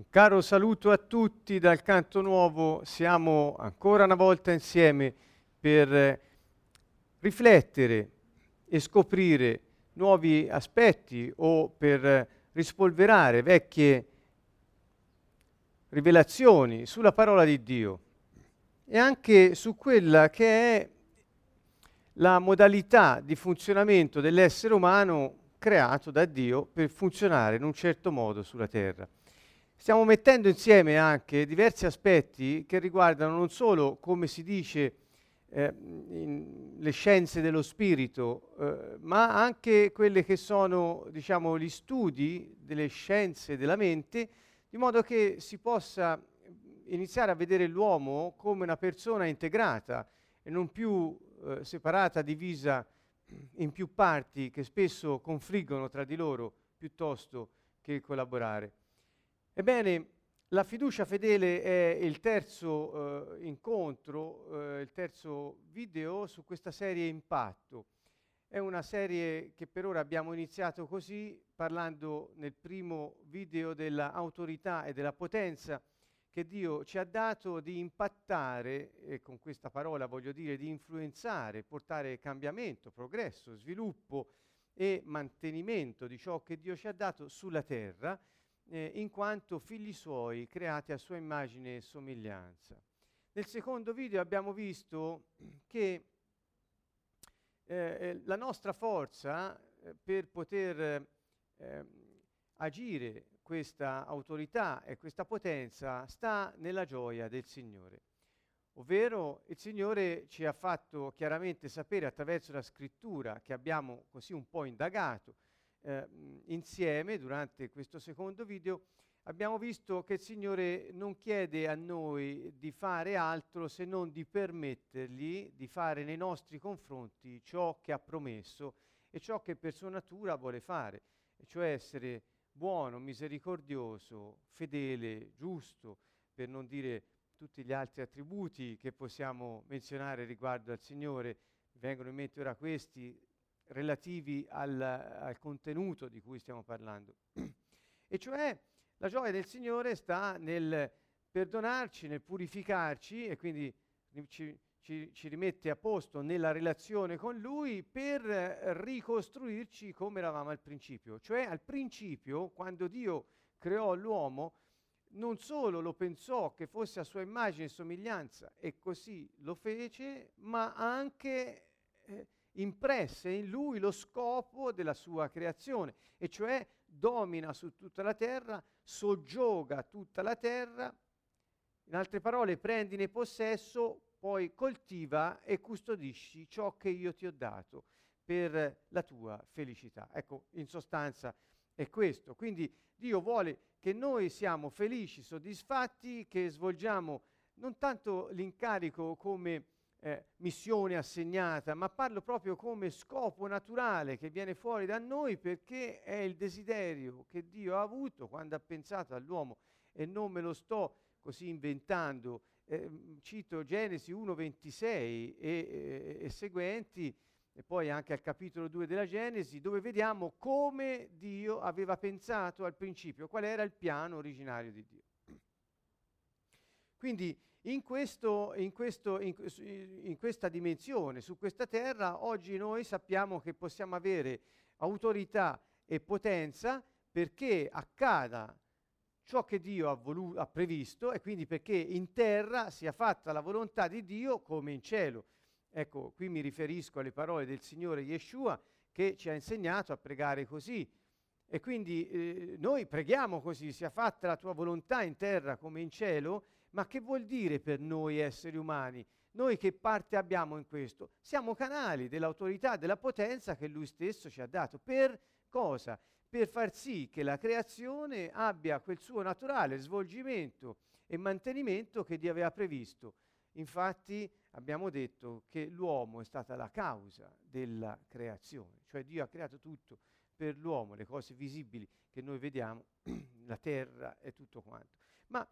Un caro saluto a tutti dal canto nuovo, siamo ancora una volta insieme per riflettere e scoprire nuovi aspetti o per rispolverare vecchie rivelazioni sulla parola di Dio e anche su quella che è la modalità di funzionamento dell'essere umano creato da Dio per funzionare in un certo modo sulla terra. Stiamo mettendo insieme anche diversi aspetti che riguardano non solo, come si dice, eh, le scienze dello spirito, eh, ma anche quelle che sono, diciamo, gli studi delle scienze della mente, di modo che si possa iniziare a vedere l'uomo come una persona integrata e non più eh, separata, divisa in più parti che spesso confliggono tra di loro piuttosto che collaborare. Ebbene, la fiducia fedele è il terzo eh, incontro, eh, il terzo video su questa serie Impatto. È una serie che per ora abbiamo iniziato così, parlando nel primo video dell'autorità e della potenza che Dio ci ha dato di impattare, e con questa parola voglio dire di influenzare, portare cambiamento, progresso, sviluppo e mantenimento di ciò che Dio ci ha dato sulla terra eh, in quanto figli suoi creati a sua immagine e somiglianza. Nel secondo video abbiamo visto che eh, eh la nostra forza eh, per poter eh, agire questa autorità e questa potenza sta nella gioia del Signore. Ovvero il Signore ci ha fatto chiaramente sapere attraverso la scrittura che abbiamo così un po' indagato, eh, insieme durante questo secondo video abbiamo visto che il Signore non chiede a noi di fare altro se non di permettergli di fare nei nostri confronti ciò che ha promesso e ciò che per sua natura vuole fare, cioè essere buono, misericordioso, fedele, giusto, per non dire tutti gli altri attributi che possiamo menzionare riguardo al Signore. Vengono in mente ora questi, relativi al, al contenuto di cui stiamo parlando. e cioè la gioia del Signore sta nel perdonarci, nel purificarci e quindi ci, ci, ci, rimette a posto nella relazione con Lui per ricostruirci come eravamo al principio. Cioè al principio, quando Dio creò l'uomo, non solo lo pensò che fosse a sua immagine e somiglianza e così lo fece, ma anche eh, impresse in lui lo scopo della sua creazione, e cioè domina su tutta la terra, soggioga tutta la terra, in altre parole prendine possesso, poi coltiva e custodisci ciò che io ti ho dato per la tua felicità. Ecco, in sostanza è questo. Quindi Dio vuole che noi siamo felici, soddisfatti, che svolgiamo non tanto l'incarico come eh, missione assegnata, ma parlo proprio come scopo naturale che viene fuori da noi perché è il desiderio che Dio ha avuto quando ha pensato all'uomo e non me lo sto così inventando. Eh, cito Genesi 1:26 e, e, e seguenti e poi anche al capitolo 2 della Genesi, dove vediamo come Dio aveva pensato al principio, qual era il piano originario di Dio. Quindi in, questo, in, questo, in, in, questa dimensione, su questa terra, oggi noi sappiamo che possiamo avere autorità e potenza perché accada ciò che Dio ha, volu- ha previsto e quindi perché in terra sia fatta la volontà di Dio come in cielo. Ecco, qui mi riferisco alle parole del Signore Yeshua che ci ha insegnato a pregare così. E quindi eh, noi preghiamo così, sia fatta la tua volontà in terra come in cielo, ma che vuol dire per noi esseri umani? Noi che parte abbiamo in questo? Siamo canali dell'autorità, della potenza che lui stesso ci ha dato. Per cosa? Per far sì che la creazione abbia quel suo naturale svolgimento e mantenimento che Dio aveva previsto. Infatti abbiamo detto che l'uomo è stata la causa della creazione, cioè Dio ha creato tutto per l'uomo, le cose visibili che noi vediamo, la terra e tutto quanto. Ma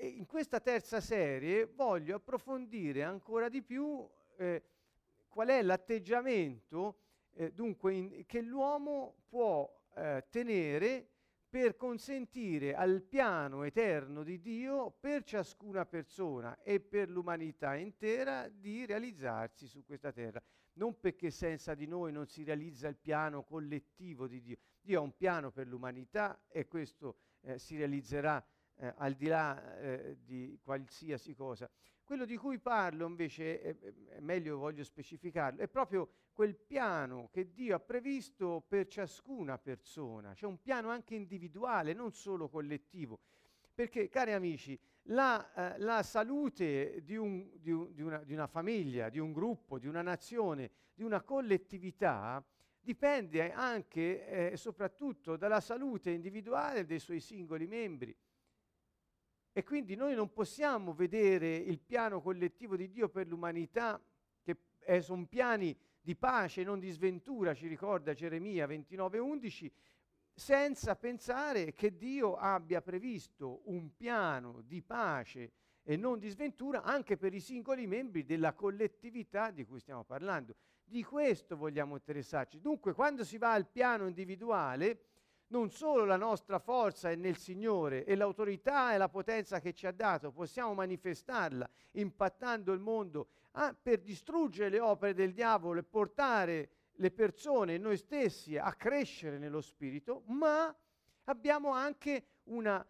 in questa terza serie voglio approfondire ancora di più eh, qual è l'atteggiamento eh, dunque in, che l'uomo può eh, tenere per consentire al piano eterno di Dio per ciascuna persona e per l'umanità intera di realizzarsi su questa terra. Non perché senza di noi non si realizza il piano collettivo di Dio. Dio ha un piano per l'umanità e questo eh, si realizzerà eh, al di là eh, di qualsiasi cosa. Quello di cui parlo invece, è, è meglio voglio specificarlo, è proprio quel piano che Dio ha previsto per ciascuna persona, c'è un piano anche individuale, non solo collettivo. Perché, cari amici, la, eh, la salute di, un, di, un, di, una, di, una, famiglia, di un gruppo, di una nazione, di una collettività, dipende anche e eh, soprattutto dalla salute individuale dei suoi singoli membri. E quindi noi non possiamo vedere il piano collettivo di Dio per l'umanità, che è, sono piani di pace, non di sventura, ci ricorda Geremia 29:11, senza pensare che Dio abbia previsto un piano di pace e non di sventura anche per i singoli membri della collettività di cui stiamo parlando. Di questo vogliamo interessarci. Dunque, quando si va al piano individuale, non solo la nostra forza è nel Signore e l'autorità e la potenza che ci ha dato, possiamo manifestarla impattando il mondo ah, per distruggere le opere del diavolo e portare le persone, noi stessi, a crescere nello spirito, ma abbiamo anche un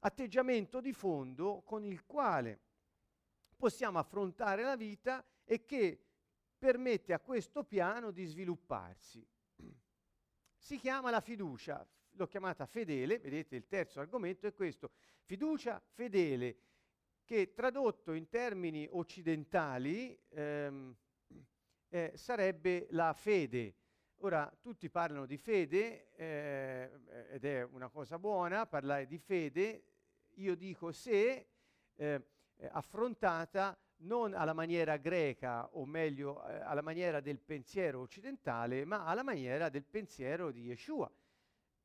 atteggiamento di fondo con il quale possiamo affrontare la vita e che permette a questo piano di svilupparsi. Si chiama la fiducia, l'ho chiamata fedele, vedete il terzo argomento è questo, fiducia fedele, che tradotto in termini occidentali ehm, eh, sarebbe la fede. Ora, tutti parlano di fede eh, ed è una cosa buona parlare di fede, io dico se eh, affrontata non alla maniera greca, o meglio eh, alla maniera del pensiero occidentale, ma alla maniera del pensiero di Yeshua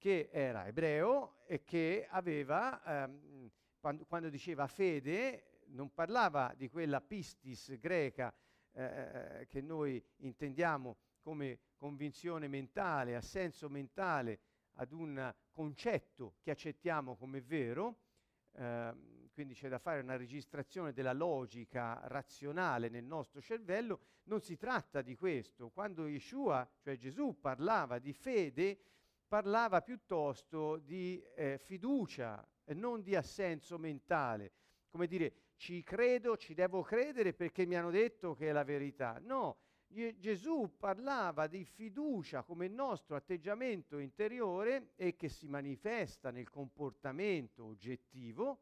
che era ebreo e che aveva, ehm, quando, quando, diceva fede, non parlava di quella pistis greca eh, che noi intendiamo come convinzione mentale, assenso mentale ad un concetto che accettiamo come vero, eh, quindi c'è da fare una registrazione della logica razionale nel nostro cervello, non si tratta di questo. Quando Yeshua, cioè Gesù, parlava di fede, parlava piuttosto di eh, fiducia e non di assenso mentale. Come dire, ci credo, ci devo credere perché mi hanno detto che è la verità. No, Gesù parlava di fiducia come nostro atteggiamento interiore e che si manifesta nel comportamento oggettivo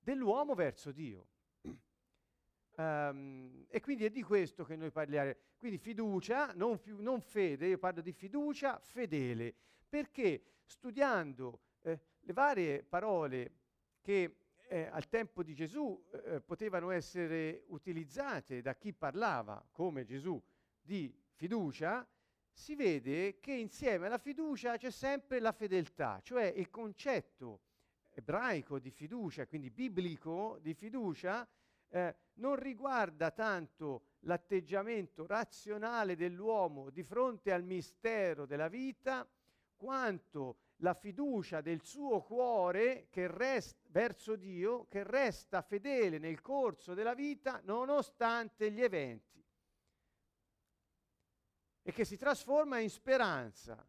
dell'uomo verso Dio. Um, e quindi è di questo che noi parliamo. Quindi fiducia, non, fi- non, fede, io parlo di fiducia fedele, perché studiando eh, le varie parole che eh, al tempo di Gesù eh, potevano essere utilizzate da chi parlava come Gesù di fiducia, si vede che insieme alla fiducia c'è sempre la fedeltà, cioè il concetto ebraico di fiducia, quindi biblico di fiducia, eh, non riguarda tanto l'atteggiamento razionale dell'uomo di fronte al mistero della vita, quanto la fiducia del suo cuore rest, verso Dio, che resta fedele nel corso della vita nonostante gli eventi e che si trasforma in speranza,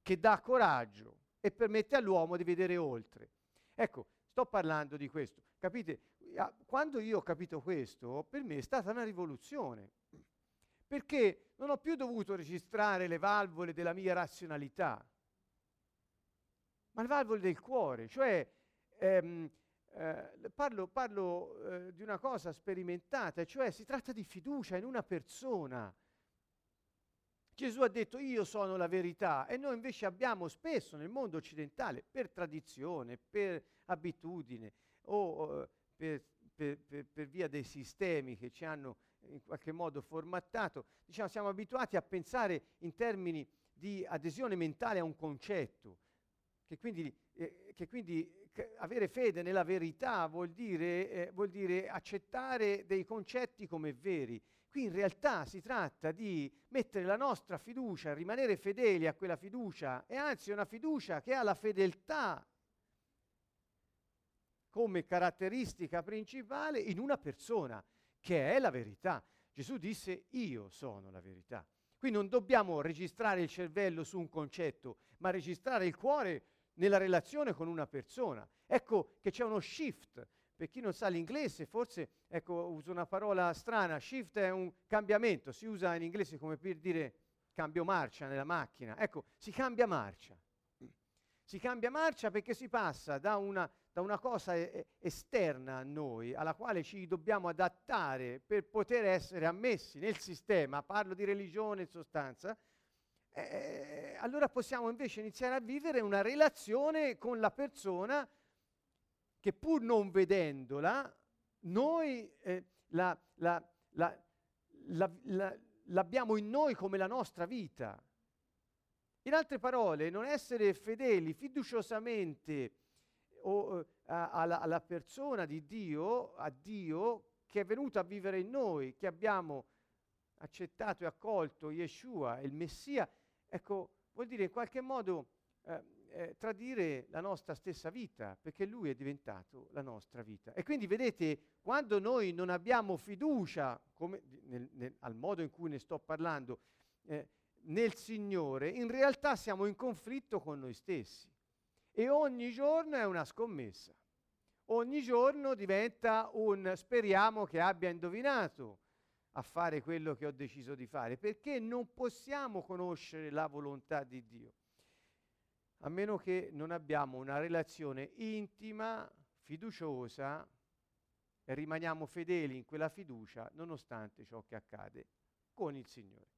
che dà coraggio e permette all'uomo di vedere oltre. Ecco, Sto parlando di questo. Capite? Quando io ho capito questo, per me è stata una rivoluzione. Perché non ho più dovuto registrare le valvole della mia razionalità, ma le valvole del cuore. Cioè, ehm, eh, parlo, parlo eh, di una cosa sperimentata, cioè si tratta di fiducia in una persona. Gesù ha detto io sono la verità e noi invece abbiamo spesso nel mondo occidentale, per tradizione, per abitudine o per, per, per, per, via dei sistemi che ci hanno in qualche modo formattato, diciamo, siamo abituati a pensare in termini di adesione mentale a un concetto che quindi, eh, che quindi avere fede nella verità vuol dire, eh, vuol dire accettare dei concetti come veri. Qui in realtà si tratta di mettere la nostra fiducia, rimanere fedeli a quella fiducia e anzi una fiducia che ha la fedeltà come caratteristica principale in una persona, che è la verità. Gesù disse io sono la verità. Qui non dobbiamo registrare il cervello su un concetto, ma registrare il cuore nella relazione con una persona. Ecco che c'è uno shift. Per chi non sa l'inglese, forse, ecco, uso una parola strana, shift è un cambiamento, si usa in inglese come per dire cambio marcia nella macchina. Ecco, si cambia marcia. Si cambia marcia perché si passa da una, da una cosa e- esterna a noi, alla quale ci dobbiamo adattare per poter essere ammessi nel sistema, parlo di religione in sostanza, eh, allora possiamo invece iniziare a vivere una relazione con la persona che pur non vedendola, noi eh, la, la, la, l'abbiamo in noi come la nostra vita. In altre parole, non essere fedeli fiduciosamente o, uh, alla, alla, persona di Dio, a Dio, che è venuto a vivere in noi, che abbiamo accettato e accolto Yeshua, il Messia, ecco, vuol dire in qualche modo eh, eh, tradire la nostra stessa vita, perché Lui è diventato la nostra vita. E quindi vedete, quando noi non abbiamo fiducia, come, nel, nel, al modo in cui ne sto parlando, eh, nel Signore, in realtà siamo in conflitto con noi stessi. E ogni giorno è una scommessa. Ogni giorno diventa un speriamo che abbia indovinato a fare quello che ho deciso di fare, perché non possiamo conoscere la volontà di Dio, a meno che non abbiamo una relazione intima, fiduciosa e rimaniamo fedeli in quella fiducia nonostante ciò che accade con il Signore.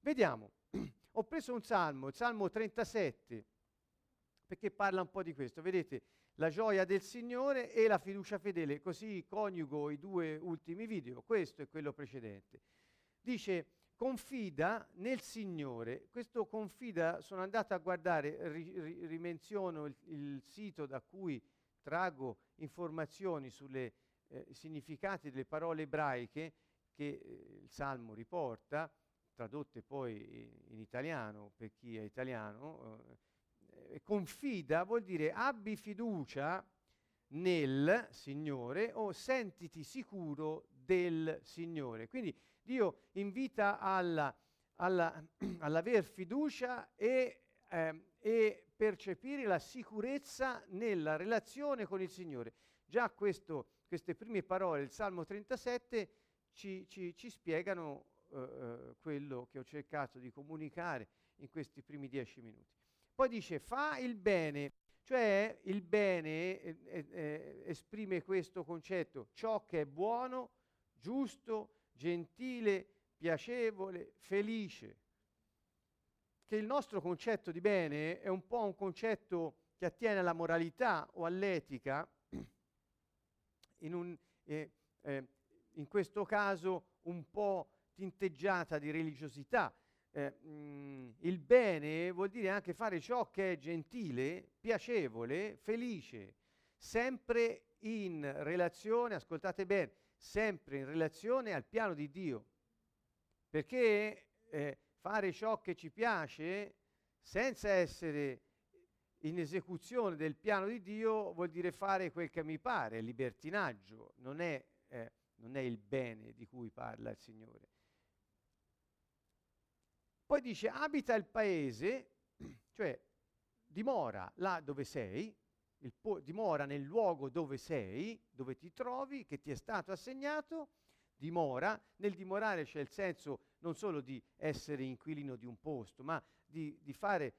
Vediamo, ho preso un salmo, il salmo 37, perché parla un po' di questo. Vedete, la gioia del Signore e la fiducia fedele, così coniugo i due ultimi video, questo e quello precedente. Dice, confida nel Signore. Questo confida, sono andato a guardare, ri, ri, rimenziono il, il, sito da cui trago informazioni sui eh, significati delle parole ebraiche che eh, il Salmo riporta, tradotte poi in, in italiano per chi è italiano. Eh, eh, confida vuol dire abbi fiducia nel Signore o sentiti sicuro del Signore. Quindi Dio invita alla, alla, all'aver fiducia e, eh, e, percepire la sicurezza nella relazione con il Signore. Già questo, queste prime parole, il Salmo 37, ci, ci, ci spiegano eh, eh, quello che ho cercato di comunicare in questi primi dieci minuti. Poi dice fa il bene, cioè il bene eh, eh, eh, esprime questo concetto, ciò che è buono, giusto, gentile, piacevole, felice. Che il nostro concetto di bene è un po' un concetto che attiene alla moralità o all'etica, in, un, eh, eh, in questo caso un po' tinteggiata di religiosità, eh, mh, mm, il bene vuol dire anche fare ciò che è gentile, piacevole, felice, sempre in relazione, ascoltate bene, sempre in relazione al piano di Dio. Perché eh, fare ciò che ci piace senza essere in esecuzione del piano di Dio vuol dire fare quel che mi pare, libertinaggio, non è, eh, non è il bene di cui parla il Signore. Poi dice abita il paese, cioè dimora là dove sei, po- dimora nel luogo dove sei, dove ti trovi, che ti è stato assegnato, dimora, nel dimorare c'è il senso non solo di essere inquilino di un posto, ma di, di fare,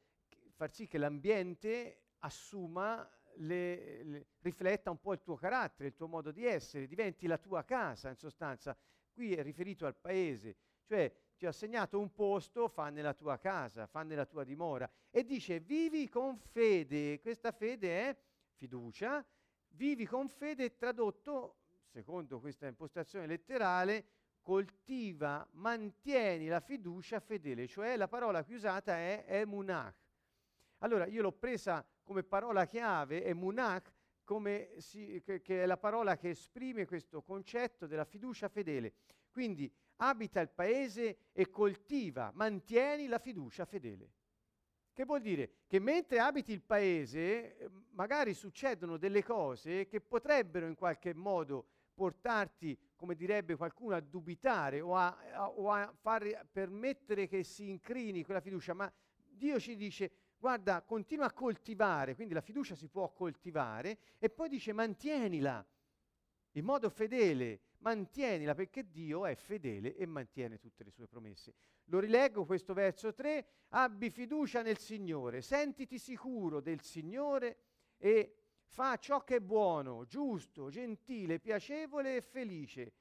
far sì che l'ambiente assuma, le, le, rifletta un po' il tuo carattere, il tuo modo di essere, diventi la tua casa in sostanza. Qui è riferito al paese, cioè ti ho assegnato un posto, fa nella tua casa, fa nella tua dimora. E dice, vivi con fede. Questa fede è fiducia. Vivi con fede, tradotto, secondo questa impostazione letterale, coltiva, mantieni la fiducia fedele. Cioè la parola qui usata è emunach. Allora, io l'ho presa come parola chiave è munach, si, che, che è la parola che esprime questo concetto della fiducia fedele. Quindi abita il paese e coltiva, mantieni la fiducia fedele. Che vuol dire? Che mentre abiti il paese, eh, magari succedono delle cose che potrebbero in qualche modo portarti, come direbbe qualcuno, a dubitare o a, a, o a far permettere che si incrini quella fiducia, ma Dio ci dice guarda, continua a coltivare, quindi la fiducia si può coltivare e poi dice mantienila in modo fedele, mantienila perché Dio è fedele e mantiene tutte le sue promesse. Lo rileggo questo verso 3, abbi fiducia nel Signore, sentiti sicuro del Signore e fa ciò che è buono, giusto, gentile, piacevole e felice.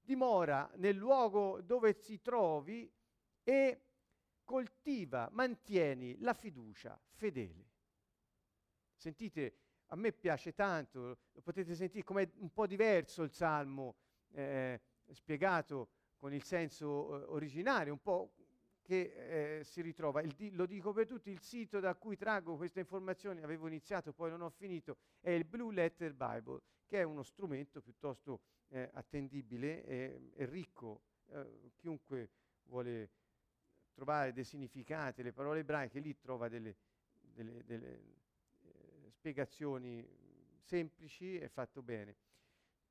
Dimora nel luogo dove si trovi e coltiva, mantieni la fiducia fedele. Sentite, a me piace tanto, potete sentire come un po' diverso il salmo eh, spiegato con il senso eh, originario, un po' che eh, si ritrova, il, lo dico per tutti, il sito da cui traggo queste informazioni, avevo iniziato, poi non ho finito, è il Blue Letter Bible, che è uno strumento piuttosto eh, attendibile e, e ricco. Eh, chiunque vuole trovare dei significati, le parole ebraiche, lì trova delle, delle, delle eh, spiegazioni semplici e fatto bene.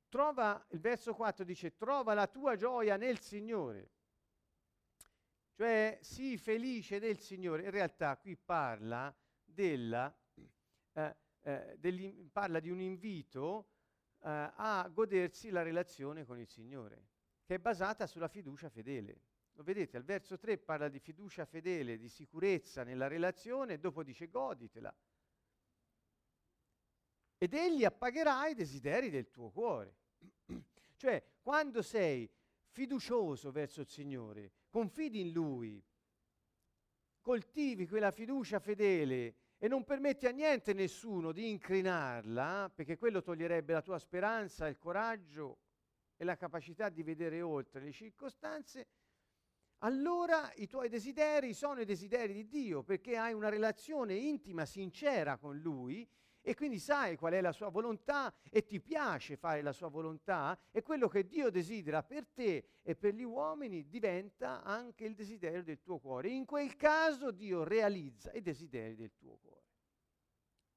Trova, il verso 4 dice, trova la tua gioia nel Signore. Cioè, sii felice del Signore. In realtà qui parla, della, eh, eh, parla di un invito eh, a godersi la relazione con il Signore, che è basata sulla fiducia fedele. Lo vedete, al verso 3 parla di fiducia fedele, di sicurezza nella relazione e dopo dice goditela. Ed egli appagherà i desideri del tuo cuore. cioè, quando sei fiducioso verso il Signore, confidi in Lui, coltivi quella fiducia fedele e non permetti a niente nessuno di incrinarla, perché quello toglierebbe la tua speranza, il coraggio e la capacità di vedere oltre le circostanze, allora i tuoi desideri sono i desideri di Dio, perché hai una relazione intima, sincera con Lui e quindi sai qual è la sua volontà e ti piace fare la sua volontà e quello che Dio desidera per te e per gli uomini diventa anche il desiderio del tuo cuore. In quel caso Dio realizza i desideri del tuo cuore.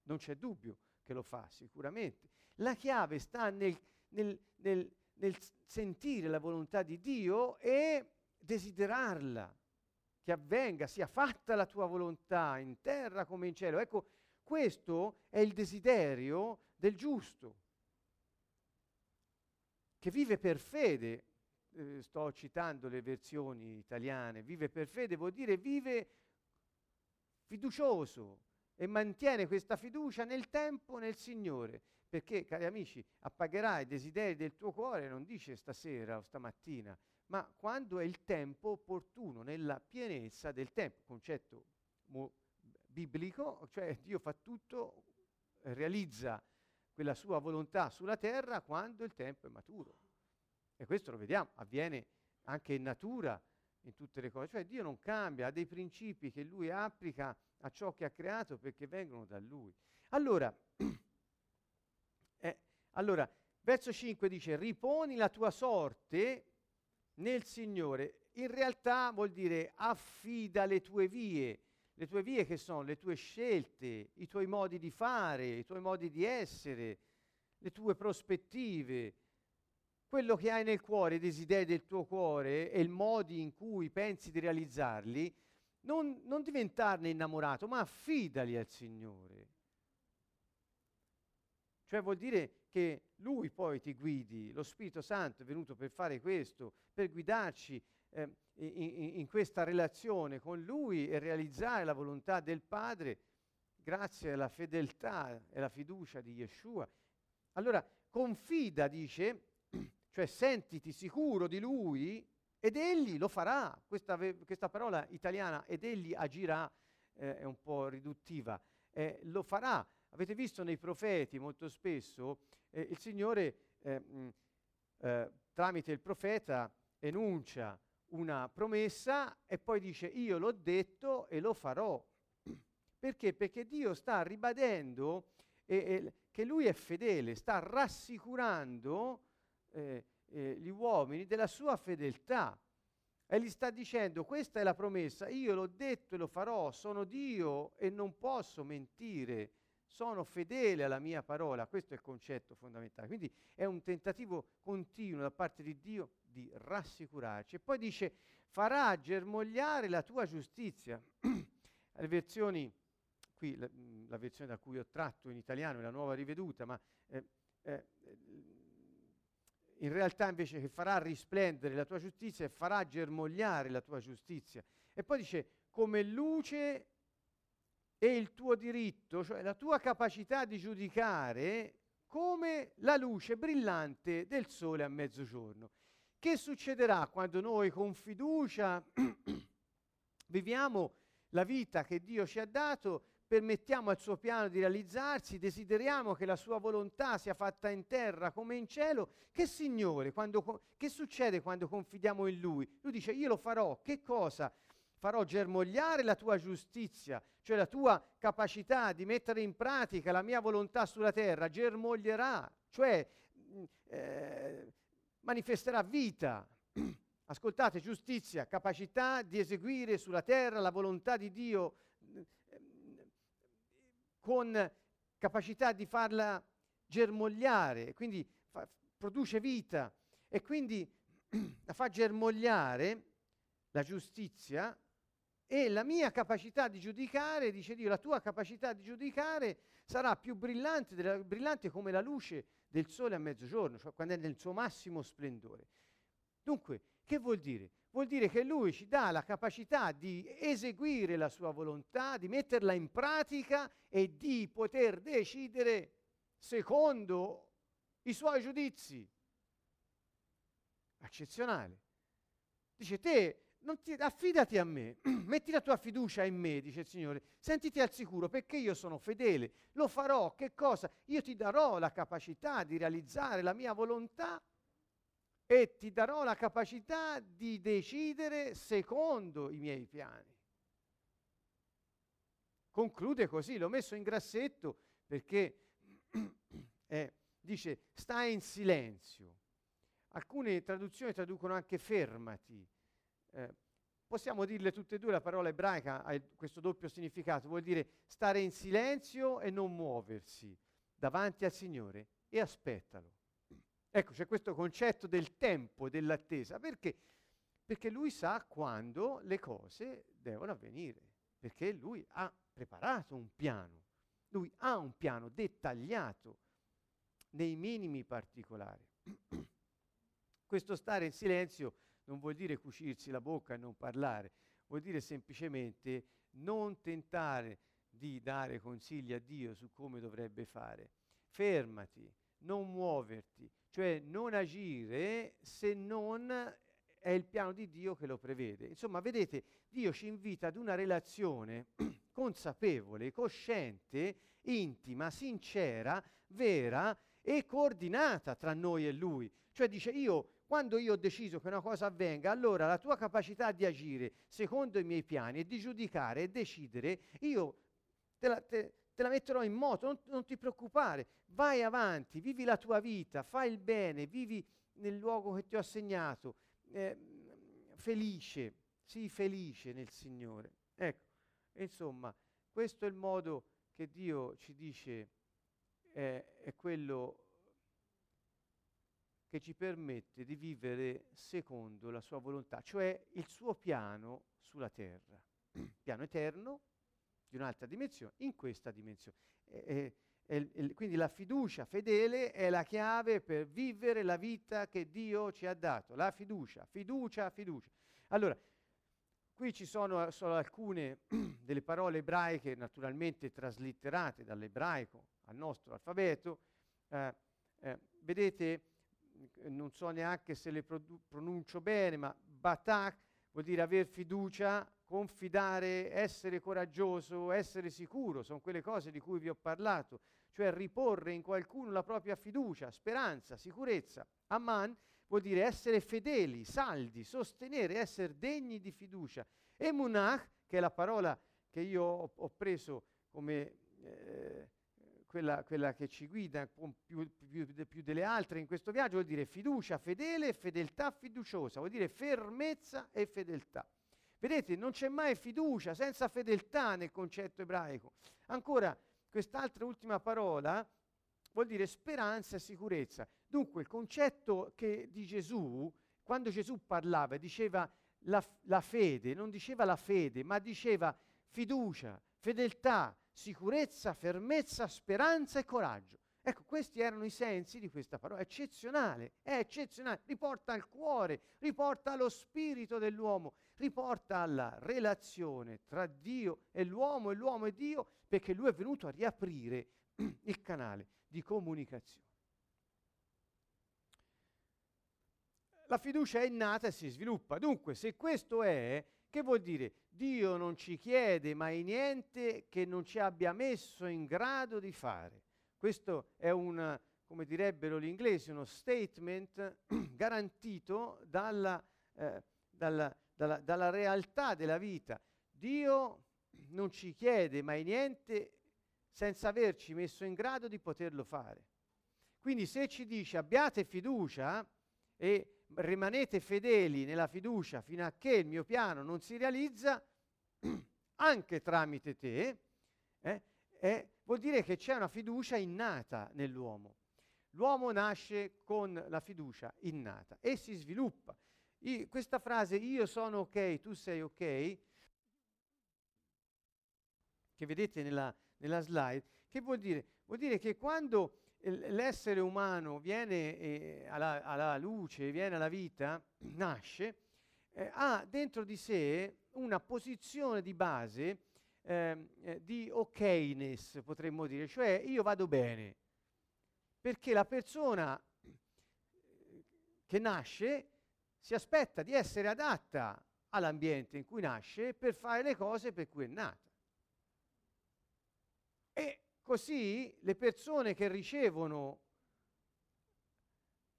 Non c'è dubbio che lo fa sicuramente. La chiave sta nel, nel, nel, nel sentire la volontà di Dio e desiderarla, che avvenga, sia fatta la tua volontà in terra come in cielo. Ecco, questo è il desiderio del giusto, che vive per fede. Eh, sto citando le versioni italiane, vive per fede vuol dire vive fiducioso e mantiene questa fiducia nel tempo nel Signore, perché cari amici, appagherai i desideri del tuo cuore, non dice stasera o stamattina, ma quando è il tempo opportuno, nella pienezza del tempo, concetto mo- biblico, cioè Dio fa tutto, realizza quella sua volontà sulla terra quando il tempo è maturo. E questo lo vediamo, avviene anche in natura, in tutte le cose. Cioè Dio non cambia, ha dei principi che Lui applica a ciò che ha creato perché vengono da Lui. Allora, eh, allora verso 5 dice, riponi la tua sorte nel Signore, in realtà vuol dire affida le tue vie, le tue vie che sono le tue scelte, i tuoi modi di fare, i tuoi modi di essere, le tue prospettive, quello che hai nel cuore, i desideri del tuo cuore e i modi in cui pensi di realizzarli, non, non diventarne innamorato, ma affidali al Signore. Cioè vuol dire che Lui poi ti guidi, lo Spirito Santo è venuto per fare questo, per guidarci eh, in, in, questa relazione con Lui e realizzare la volontà del Padre grazie alla fedeltà e alla fiducia di Yeshua. Allora confida, dice, cioè sentiti sicuro di Lui ed Egli lo farà. Questa, questa parola italiana, ed Egli agirà, eh, è un po' riduttiva, eh, lo farà Avete visto nei profeti molto spesso eh, il Signore eh, mm, eh, tramite il profeta enuncia una promessa e poi dice io l'ho detto e lo farò. Perché? Perché Dio sta ribadendo eh, eh, che Lui è fedele, sta rassicurando eh, eh, gli uomini della sua fedeltà. E gli sta dicendo, questa è la promessa, io l'ho detto e lo farò, sono Dio e non posso mentire, sono fedele alla mia parola. Questo è il concetto fondamentale. Quindi è un tentativo continuo da parte di Dio di rassicurarci. E poi dice, farà germogliare la tua giustizia. Le versioni, qui la, la, versione da cui ho tratto in italiano è la nuova riveduta, ma eh, eh, in realtà invece che farà risplendere la tua giustizia e farà germogliare la tua giustizia. E poi dice, come luce e il tuo diritto, cioè la tua capacità di giudicare come la luce brillante del sole a mezzogiorno. Che succederà quando noi con fiducia viviamo la vita che Dio ci ha dato, permettiamo al suo piano di realizzarsi, desideriamo che la sua volontà sia fatta in terra come in cielo? Che Signore, quando, che succede quando confidiamo in Lui? Lui dice io lo farò, che cosa? farò germogliare la tua giustizia, cioè la tua capacità di mettere in pratica la mia volontà sulla terra, germoglierà, cioè eh, manifesterà vita. Ascoltate, giustizia, capacità di eseguire sulla terra la volontà di Dio con capacità di farla germogliare, quindi fa, produce vita e quindi la fa germogliare la giustizia e la mia capacità di giudicare, dice Dio, la tua capacità di giudicare sarà più brillante, della, brillante come la luce del sole a mezzogiorno, cioè quando è nel suo massimo splendore. Dunque, che vuol dire? Vuol dire che lui ci dà la capacità di eseguire la sua volontà, di metterla in pratica e di poter decidere secondo i suoi giudizi. Eccezionale. Dice te ti, affidati a me, metti la tua fiducia in me, dice il Signore, sentiti al sicuro perché io sono fedele, lo farò, che cosa? Io ti darò la capacità di realizzare la mia volontà e ti darò la capacità di decidere secondo i miei piani. Conclude così, l'ho messo in grassetto perché eh, dice stai in silenzio. Alcune traduzioni traducono anche fermati eh, possiamo dirle tutte e due, la parola ebraica ha questo doppio significato, vuol dire stare in silenzio e non muoversi davanti al Signore e aspettalo. Ecco, c'è questo concetto del tempo, dell'attesa, perché? Perché lui sa quando le cose devono avvenire, perché lui ha preparato un piano, lui ha un piano dettagliato nei minimi particolari. questo stare in silenzio non vuol dire cucirsi la bocca e non parlare, vuol dire semplicemente non tentare di dare consigli a Dio su come dovrebbe fare. Fermati, non muoverti, cioè non agire se non è il piano di Dio che lo prevede. Insomma, vedete, Dio ci invita ad una relazione consapevole, cosciente, intima, sincera, vera e coordinata tra noi e Lui. Cioè dice io quando io ho deciso che una cosa avvenga, allora la tua capacità di agire secondo i miei piani e di giudicare e decidere, io te la, te, te la metterò in moto, non, non, ti preoccupare, vai avanti, vivi la tua vita, fai il bene, vivi nel luogo che ti ho assegnato, eh, felice, sii felice nel Signore. Ecco, insomma, questo è il modo che Dio ci dice, eh, è quello che ci permette di vivere secondo la sua volontà, cioè il suo piano sulla terra, piano eterno di un'altra dimensione, in questa dimensione. E, e, e, quindi la fiducia fedele è la chiave per vivere la vita che Dio ci ha dato, la fiducia, fiducia, fiducia. Allora, qui ci sono solo alcune delle parole ebraiche, naturalmente traslitterate dall'ebraico al nostro alfabeto. Eh, eh, vedete, non so neanche se le pronuncio bene, ma batak vuol dire aver fiducia, confidare, essere coraggioso, essere sicuro, sono quelle cose di cui vi ho parlato, cioè riporre in qualcuno la propria fiducia, speranza, sicurezza. Amman vuol dire essere fedeli, saldi, sostenere, essere degni di fiducia. E munach, che è la parola che io ho, ho preso come eh, quella, quella, che ci guida più, più, più, delle altre in questo viaggio, vuol dire fiducia fedele e fedeltà fiduciosa, vuol dire fermezza e fedeltà. Vedete, non c'è mai fiducia senza fedeltà nel concetto ebraico. Ancora, quest'altra ultima parola vuol dire speranza e sicurezza. Dunque, il concetto di Gesù, quando Gesù parlava, diceva la, la fede, non diceva la fede, ma diceva fiducia, fedeltà, sicurezza, fermezza, speranza e coraggio. Ecco, questi erano i sensi di questa parola, eccezionale, è eccezionale, riporta al cuore, riporta allo spirito dell'uomo, riporta alla relazione tra Dio e l'uomo e l'uomo e Dio, perché lui è venuto a riaprire il canale di comunicazione. La fiducia è innata e si sviluppa. Dunque, se questo è, che vuol dire? Dio non ci chiede mai niente che non ci abbia messo in grado di fare. Questo è un, come direbbero gli inglesi, uno statement garantito dalla, eh, dalla, dalla, dalla realtà della vita. Dio non ci chiede mai niente senza averci messo in grado di poterlo fare. Quindi se ci dice abbiate fiducia e rimanete fedeli nella fiducia fino a che il mio piano non si realizza, anche tramite te, eh, eh, vuol dire che c'è una fiducia innata nell'uomo. L'uomo nasce con la fiducia innata e si sviluppa. I, questa frase io sono ok, tu sei ok, che vedete nella, nella slide, che vuol dire? Vuol dire che quando l'essere umano viene eh, alla, alla, luce, viene alla vita, nasce, eh, ha dentro di sé una posizione di base ehm, eh, di okness, potremmo dire, cioè io vado bene, perché la persona che nasce si aspetta di essere adatta all'ambiente in cui nasce per fare le cose per cui è nata. E Così le persone che ricevono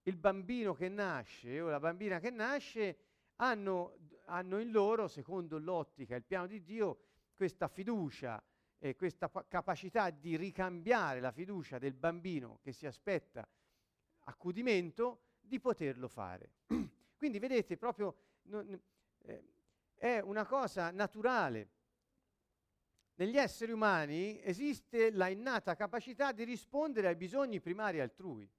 il bambino che nasce o la bambina che nasce hanno, hanno in loro, secondo l'ottica, il piano di Dio, questa fiducia e questa capacità di ricambiare la fiducia del bambino che si aspetta accudimento, di poterlo fare. Quindi vedete, proprio non, eh, è una cosa naturale negli esseri umani esiste la innata capacità di rispondere ai bisogni primari altrui.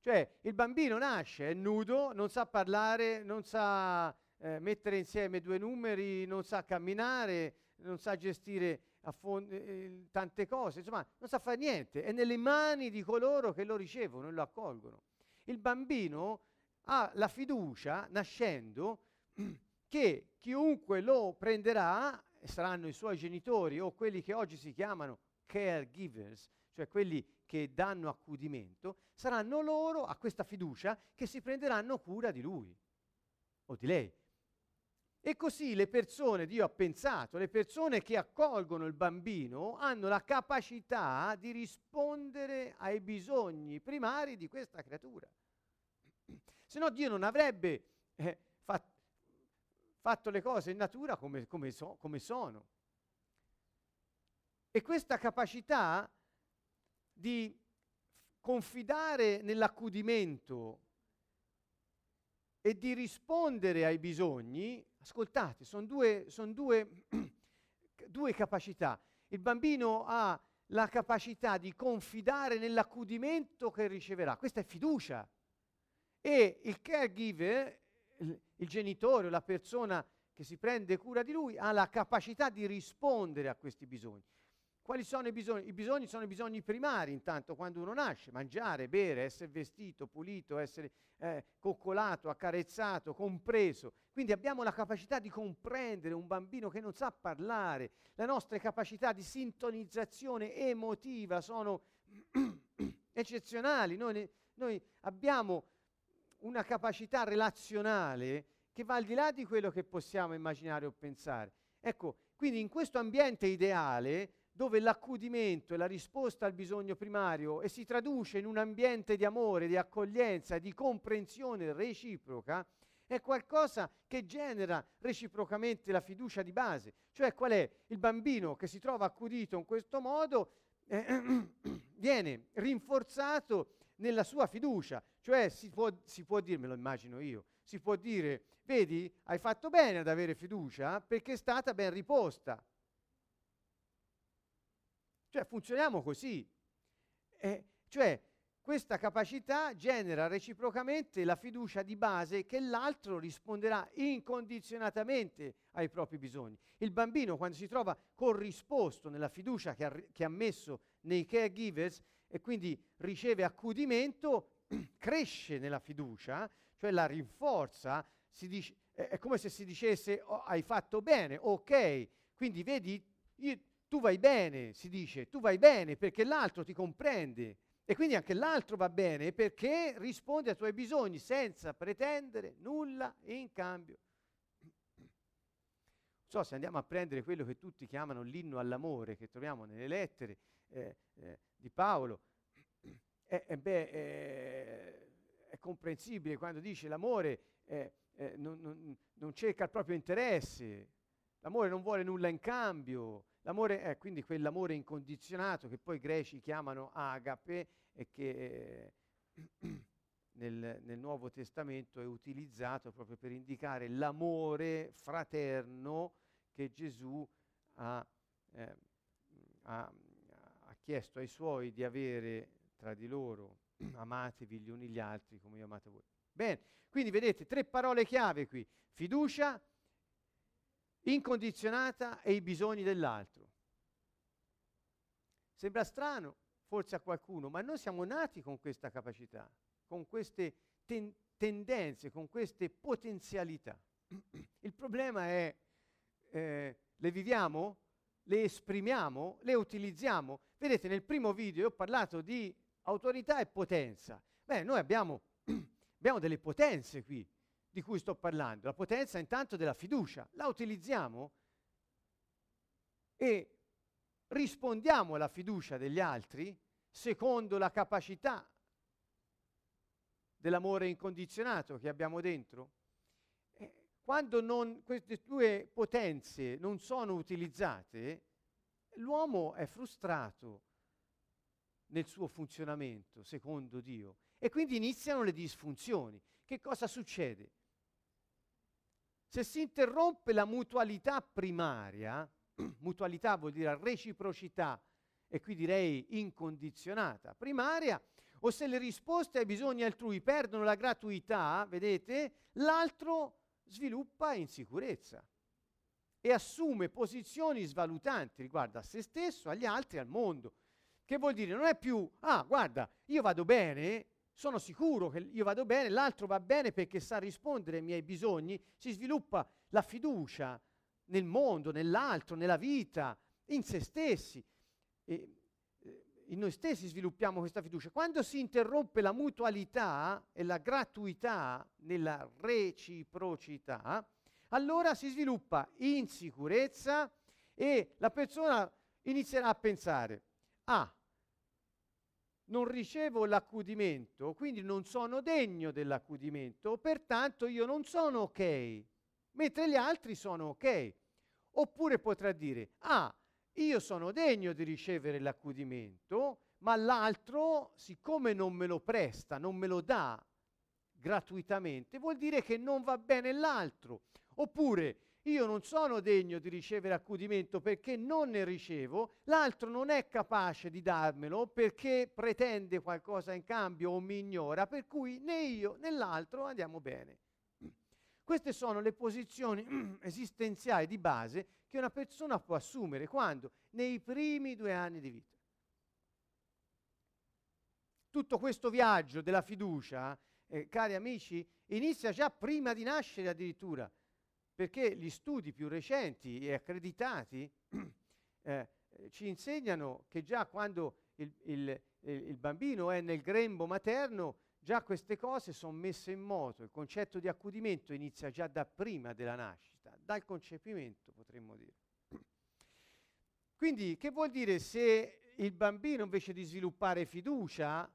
Cioè il bambino nasce, è nudo, non sa parlare, non sa eh, mettere insieme due numeri, non sa camminare, non sa gestire fond- eh, tante cose, insomma non sa fare niente, è nelle mani di coloro che lo ricevono e lo accolgono. Il bambino ha la fiducia, nascendo, che chiunque lo prenderà saranno i suoi genitori o quelli che oggi si chiamano caregivers, cioè quelli che danno accudimento, saranno loro a questa fiducia che si prenderanno cura di lui o di lei. E così le persone, Dio ha pensato, le persone che accolgono il bambino hanno la capacità di rispondere ai bisogni primari di questa creatura. Se no Dio non avrebbe eh, fatto le cose in natura come, come, so, come sono. E questa capacità di confidare nell'accudimento e di rispondere ai bisogni, ascoltate, sono due, son due, due capacità. Il bambino ha la capacità di confidare nell'accudimento che riceverà, questa è fiducia. E il caregiver il, genitore o la persona che si prende cura di lui ha la capacità di rispondere a questi bisogni. Quali sono i bisogni? I bisogni sono i bisogni primari, intanto quando uno nasce, mangiare, bere, essere vestito, pulito, essere eh, coccolato, accarezzato, compreso. Quindi abbiamo la capacità di comprendere un bambino che non sa parlare, le nostre capacità di sintonizzazione emotiva sono eccezionali. Noi, noi abbiamo una capacità relazionale che va al di là di quello che possiamo immaginare o pensare. Ecco, quindi in questo ambiente ideale, dove l'accudimento è la risposta al bisogno primario e si traduce in un ambiente di amore, di accoglienza, di comprensione reciproca, è qualcosa che genera reciprocamente la fiducia di base. Cioè qual è? Il bambino che si trova accudito in questo modo eh, viene rinforzato nella sua fiducia, cioè si può, si può dire, me lo immagino io, si può dire, vedi, hai fatto bene ad avere fiducia perché è stata ben riposta. Cioè funzioniamo così. Eh, cioè questa capacità genera reciprocamente la fiducia di base che l'altro risponderà incondizionatamente ai propri bisogni. Il bambino quando si trova corrisposto nella fiducia che ha, che ha messo nei caregivers e quindi riceve accudimento, cresce nella fiducia, cioè la rinforza, dice, è come se si dicesse oh, hai fatto bene, ok, quindi vedi, io, tu vai bene, si dice, tu vai bene perché l'altro ti comprende e quindi anche l'altro va bene perché risponde ai tuoi bisogni senza pretendere nulla in cambio. Non so se andiamo a prendere quello che tutti chiamano l'inno all'amore, che troviamo nelle lettere eh, eh, di Paolo, eh, eh beh, è comprensibile quando dice l'amore eh, eh, non, non, non cerca il proprio interesse, l'amore non vuole nulla in cambio, L'amore è quindi quell'amore incondizionato che poi i greci chiamano agape e che eh, nel, nel, Nuovo Testamento è utilizzato proprio per indicare l'amore fraterno che Gesù eh, ha, ha chiesto ai suoi di avere tra di loro. Amatevi gli uni gli altri come io amate voi. Bene, quindi vedete tre parole chiave qui. Fiducia, incondizionata e i bisogni dell'altro. Sembra strano forse a qualcuno, ma noi siamo nati con questa capacità, con queste ten- tendenze, con queste potenzialità. Il problema è, eh, le viviamo? Le esprimiamo? Le utilizziamo? Vedete, nel primo video ho parlato di autorità e potenza. Beh, noi abbiamo, abbiamo delle potenze qui di cui sto parlando, la potenza intanto della fiducia, la utilizziamo e rispondiamo alla fiducia degli altri secondo la capacità dell'amore incondizionato che abbiamo dentro. Quando non, queste due potenze non sono utilizzate, l'uomo è frustrato nel suo funzionamento, secondo Dio, e quindi iniziano le disfunzioni. Che cosa succede? Se si interrompe la mutualità primaria, mutualità vuol dire reciprocità, e qui direi incondizionata, primaria, o se le risposte ai bisogni altrui perdono la gratuità, vedete, l'altro sviluppa insicurezza e assume posizioni svalutanti riguardo a se stesso, agli altri, al mondo. Che vuol dire? Non è più, ah, guarda, io vado bene, sono sicuro che io vado bene, l'altro va bene perché sa rispondere ai miei bisogni, si sviluppa la fiducia nel mondo, nell'altro, nella vita, in se stessi. E, in noi stessi sviluppiamo questa fiducia. Quando si interrompe la mutualità e la gratuità nella reciprocità, allora si sviluppa insicurezza e la persona inizierà a pensare, ah, non ricevo l'accudimento, quindi non sono degno dell'accudimento, pertanto io non sono ok, mentre gli altri sono ok. Oppure potrà dire, ah, io sono degno di ricevere l'accudimento, ma l'altro, siccome non me lo presta, non me lo dà gratuitamente, vuol dire che non va bene l'altro. Oppure io non sono degno di ricevere accudimento perché non ne ricevo, l'altro non è capace di darmelo perché pretende qualcosa in cambio o mi ignora, per cui né io né l'altro andiamo bene. Queste sono le posizioni esistenziali di base che una persona può assumere quando? Nei primi due anni di vita. Tutto questo viaggio della fiducia, eh, cari amici, inizia già prima di nascere addirittura perché gli studi più recenti e accreditati eh, ci insegnano che già quando il, il, il, bambino è nel grembo materno, già queste cose sono messe in moto. Il concetto di accudimento inizia già da prima della nascita, dal concepimento potremmo dire. Quindi che vuol dire se il bambino invece di sviluppare fiducia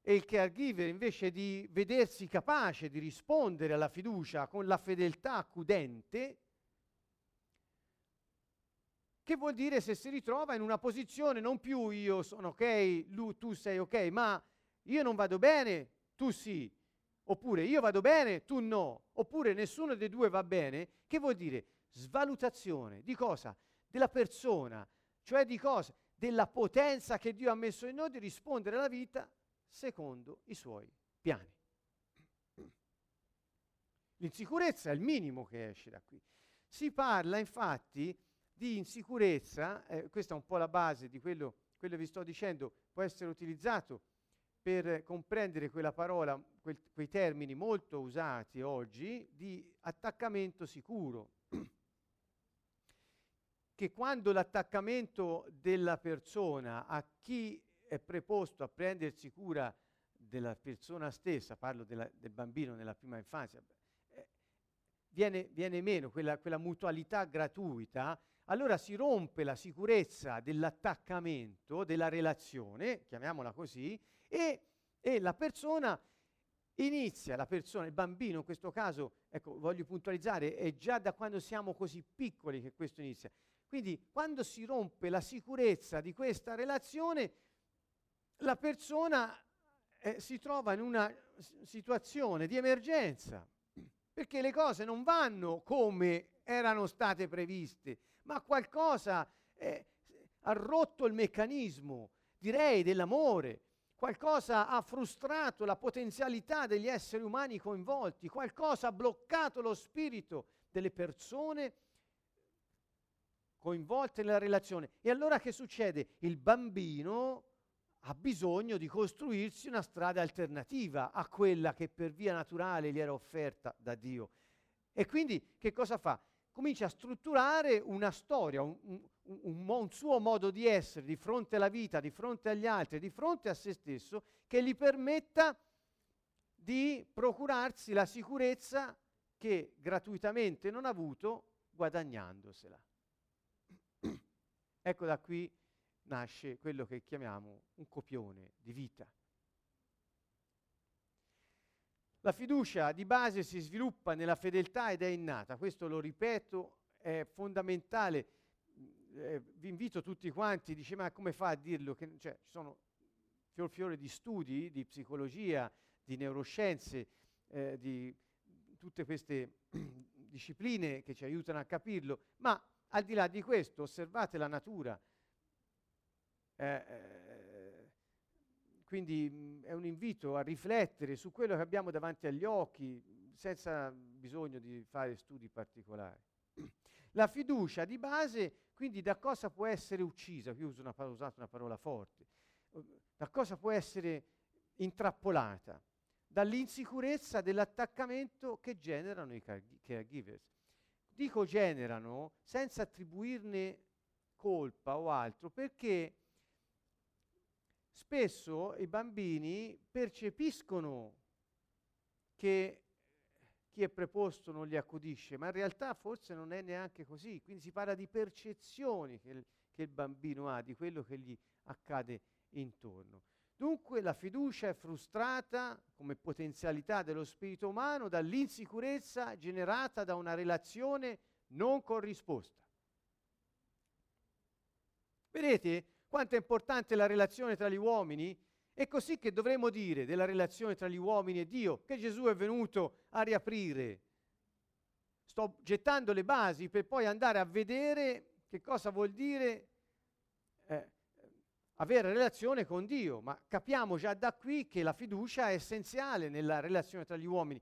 e il caregiver invece di vedersi capace di rispondere alla fiducia con la fedeltà accudente, che vuol dire se si ritrova in una posizione non più io sono ok, lui, tu sei ok, ma io non vado bene, tu sì, oppure io vado bene, tu no, oppure nessuno dei due va bene, che vuol dire svalutazione di cosa? Della persona, cioè di cosa? Della potenza che Dio ha messo in noi di rispondere alla vita secondo i suoi piani. L'insicurezza è il minimo che esce da qui. Si parla infatti di insicurezza, eh, questa è un po' la base di quello, che vi sto dicendo, può essere utilizzato per comprendere quella parola, quel, quei termini molto usati oggi di attaccamento sicuro. Che quando l'attaccamento della persona a chi è preposto a prendersi cura della persona stessa, parlo della, del bambino nella prima infanzia, eh, viene, viene, meno quella, quella mutualità gratuita, allora si rompe la sicurezza dell'attaccamento, della relazione, chiamiamola così, e, e la persona inizia, la persona, il bambino in questo caso, ecco, voglio puntualizzare, è già da quando siamo così piccoli che questo inizia. Quindi quando si rompe la sicurezza di questa relazione, la persona eh, si trova in una situazione di emergenza, perché le cose non vanno come erano state previste, ma qualcosa eh, ha rotto il meccanismo, direi, dell'amore, qualcosa ha frustrato la potenzialità degli esseri umani coinvolti, qualcosa ha bloccato lo spirito delle persone coinvolte nella relazione. E allora che succede? Il bambino ha bisogno di costruirsi una strada alternativa a quella che per via naturale gli era offerta da Dio. E quindi che cosa fa? Comincia a strutturare una storia, un, un, un, un, suo modo di essere di fronte alla vita, di fronte agli altri, di fronte a se stesso, che gli permetta di procurarsi la sicurezza che gratuitamente non ha avuto guadagnandosela. Ecco da qui nasce quello che chiamiamo un copione di vita. La fiducia di base si sviluppa nella fedeltà ed è innata, questo lo ripeto, è fondamentale. Eh, vi invito tutti quanti, dice ma come fa a dirlo? Che, cioè, ci sono fior fiore di studi di psicologia, di neuroscienze, eh, di tutte queste discipline che ci aiutano a capirlo, ma al di là di questo osservate la natura, eh, eh, quindi mh, è un invito a riflettere su quello che abbiamo davanti agli occhi senza bisogno di fare studi particolari. La fiducia di base, quindi da cosa può essere uccisa? Qui ho usato una parola forte. Da cosa può essere intrappolata? Dall'insicurezza dell'attaccamento che generano i caregivers. Dico generano senza attribuirne colpa o altro, perché spesso i bambini percepiscono che chi è preposto non li accudisce, ma in realtà forse non è neanche così. Quindi si parla di percezioni che il, che il bambino ha di quello che gli accade intorno. Dunque la fiducia è frustrata come potenzialità dello spirito umano dall'insicurezza generata da una relazione non corrisposta. Vedete? quanto è importante la relazione tra gli uomini, è così che dovremmo dire della relazione tra gli uomini e Dio, che Gesù è venuto a riaprire. Sto gettando le basi per poi andare a vedere che cosa vuol dire avere relazione con Dio, ma capiamo già da qui che la fiducia è essenziale nella relazione tra gli uomini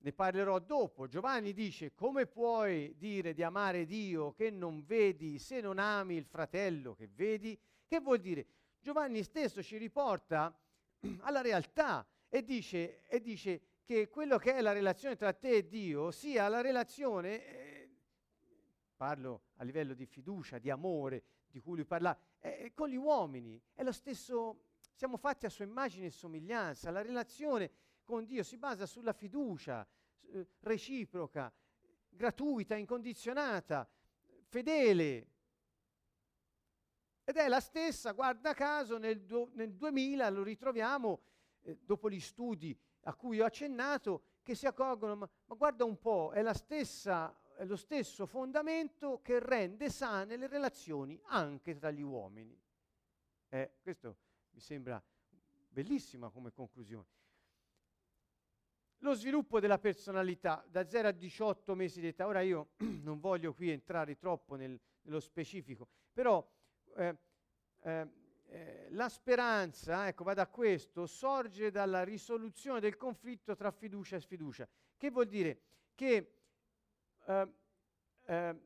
ne parlerò dopo. Giovanni dice, come puoi dire di amare Dio che non vedi se non ami il fratello che vedi? Che vuol dire? Giovanni stesso ci riporta alla realtà e dice, e dice che quello che è la relazione tra te e Dio sia la relazione, eh, parlo a livello di fiducia, di amore, di cui lui parla, eh, con gli uomini. È lo stesso, siamo fatti a sua immagine e somiglianza. La relazione con Dio si basa sulla fiducia eh, reciproca, gratuita, incondizionata, fedele. Ed è la stessa, guarda caso, nel, du- nel 2000 lo ritroviamo eh, dopo gli studi a cui ho accennato, che si accorgono, ma, ma guarda un po', è, stessa, è lo stesso fondamento che rende sane le relazioni anche tra gli uomini. Eh, questo mi sembra bellissima come conclusione. Lo sviluppo della personalità da 0 a 18 mesi di età. Ora io non voglio qui entrare troppo nel, nello specifico, però eh, eh, eh, la speranza, ecco, va da questo, sorge dalla risoluzione del conflitto tra fiducia e sfiducia. Che vuol dire? Che eh,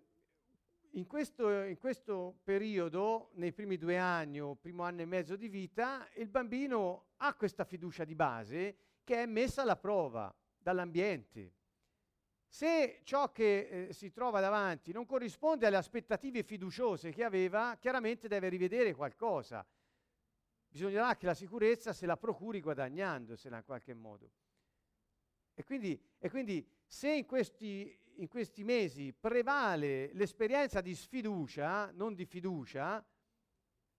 in questo, in questo, periodo, nei primi due anni o primo anno e mezzo di vita, il bambino ha questa fiducia di base che è messa alla prova dall'ambiente. Se ciò che eh, si trova davanti non corrisponde alle aspettative fiduciose che aveva, chiaramente deve rivedere qualcosa. Bisognerà che la sicurezza se la procuri guadagnandosela in qualche modo. E quindi, e quindi se in questi, in questi mesi prevale l'esperienza di sfiducia, non di fiducia,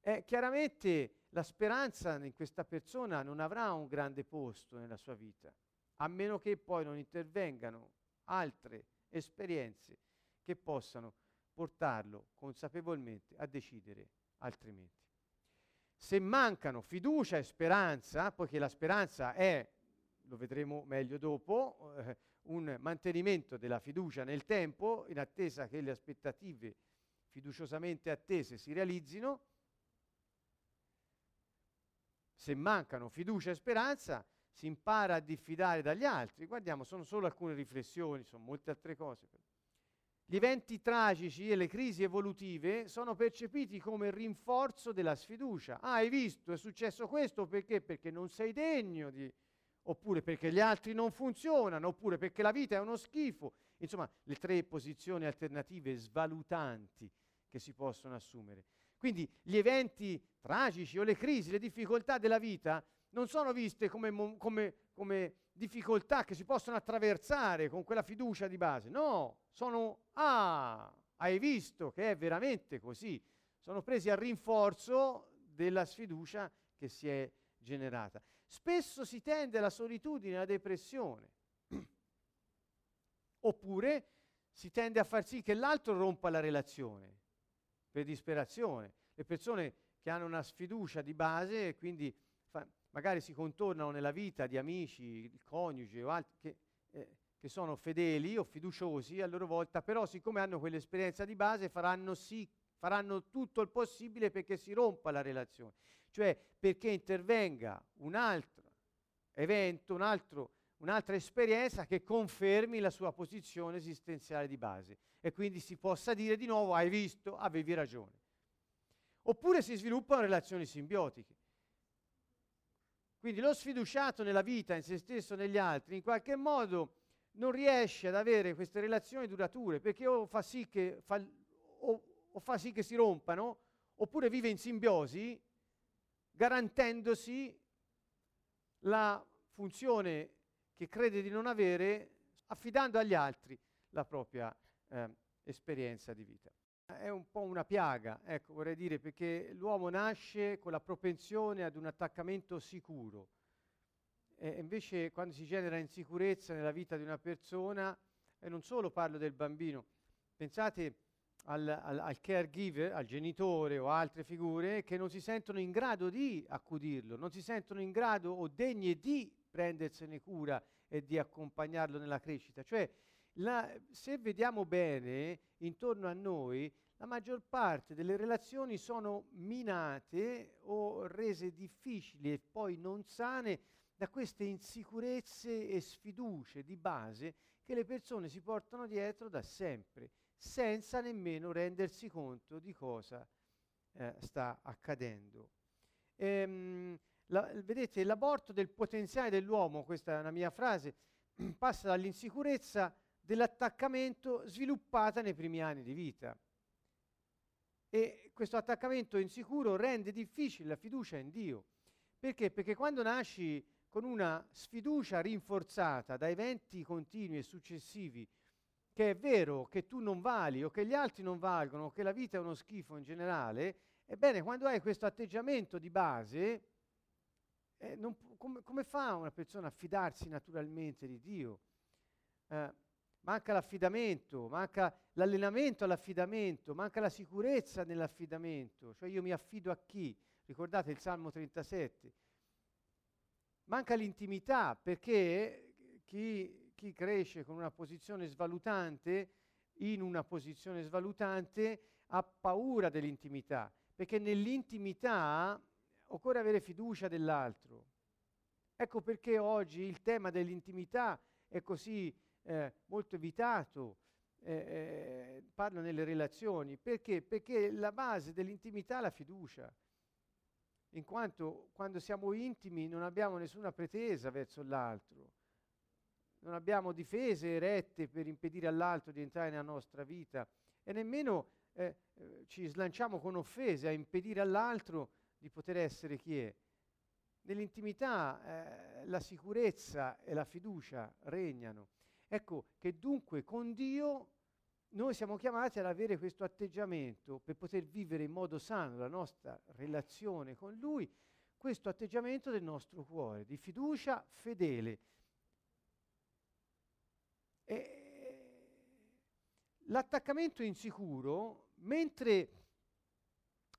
eh, chiaramente la speranza in questa persona non avrà un grande posto nella sua vita, a meno che poi non intervengano altre esperienze che possano portarlo consapevolmente a decidere altrimenti. Se mancano fiducia e speranza, poiché la speranza è, lo vedremo meglio dopo, eh, un mantenimento della fiducia nel tempo in attesa che le aspettative fiduciosamente attese si realizzino, se mancano fiducia e speranza, si impara a diffidare dagli altri. Guardiamo, sono solo alcune riflessioni, sono molte altre cose. Gli eventi tragici e le crisi evolutive sono percepiti come rinforzo della sfiducia. Ah, hai visto, è successo questo perché? Perché non sei degno di... oppure perché gli altri non funzionano, oppure perché la vita è uno schifo. Insomma, le tre posizioni alternative svalutanti che si possono assumere. Quindi gli eventi tragici o le crisi, le difficoltà della vita non sono viste come, come, come, difficoltà che si possono attraversare con quella fiducia di base. No, sono, ah, hai visto che è veramente così. Sono presi a rinforzo della sfiducia che si è generata. Spesso si tende alla solitudine, alla depressione. Oppure si tende a far sì che l'altro rompa la relazione per disperazione. Le persone che hanno una sfiducia di base e quindi fa, magari si contornano nella vita di amici, il coniuge o altri che, eh, che, sono fedeli o fiduciosi a loro volta, però siccome hanno quell'esperienza di base faranno sì faranno tutto il possibile perché si rompa la relazione, cioè perché intervenga un altro evento, un altro un'altra esperienza che confermi la sua posizione esistenziale di base e quindi si possa dire di nuovo hai visto, avevi ragione. Oppure si sviluppano relazioni simbiotiche. Quindi lo sfiduciato nella vita, in se stesso, negli altri, in qualche modo non riesce ad avere queste relazioni durature perché o fa sì che, fa, o, o fa sì che si rompano oppure vive in simbiosi garantendosi la funzione che crede di non avere affidando agli altri la propria eh, esperienza di vita. È un po' una piaga, ecco, vorrei dire, perché l'uomo nasce con la propensione ad un attaccamento sicuro. E invece quando si genera insicurezza nella vita di una persona, e non solo parlo del bambino, pensate al, al, al, caregiver, al genitore o altre figure che non si sentono in grado di accudirlo, non si sentono in grado o degne di prendersene cura e di accompagnarlo nella crescita. Cioè, la, se vediamo bene intorno a noi, la maggior parte delle relazioni sono minate o rese difficili e poi non sane da queste insicurezze e sfiducie di base che le persone si portano dietro da sempre, senza nemmeno rendersi conto di cosa eh, sta accadendo. Ehm, la, vedete, l'aborto del potenziale dell'uomo, questa è una mia frase, passa dall'insicurezza dell'attaccamento sviluppata nei primi anni di vita. E questo attaccamento insicuro rende difficile la fiducia in Dio. Perché? Perché quando nasci con una sfiducia rinforzata da eventi continui e successivi, che è vero che tu non vali o che gli altri non valgono o che la vita è uno schifo in generale, ebbene quando hai questo atteggiamento di base, eh, non, come, come, fa una persona a fidarsi naturalmente di Dio? Eh, manca l'affidamento, manca l'allenamento all'affidamento, manca la sicurezza nell'affidamento, cioè io mi affido a chi? Ricordate il Salmo 37. Manca l'intimità perché chi, chi cresce con una posizione svalutante, in una posizione svalutante, ha paura dell'intimità, perché nell'intimità occorre avere fiducia dell'altro. Ecco perché oggi il tema dell'intimità è così eh, molto evitato, eh, eh, parlo nelle relazioni, perché? Perché la base dell'intimità è la fiducia, in quanto quando siamo intimi non abbiamo nessuna pretesa verso l'altro, non abbiamo difese erette per impedire all'altro di entrare nella nostra vita e nemmeno eh, eh ci slanciamo con offese a impedire all'altro di poter essere chi è. Nell'intimità eh, la sicurezza e la fiducia regnano. Ecco che dunque con Dio noi siamo chiamati ad avere questo atteggiamento per poter vivere in modo sano la nostra relazione con Lui, questo atteggiamento del nostro cuore, di fiducia fedele. E l'attaccamento insicuro, mentre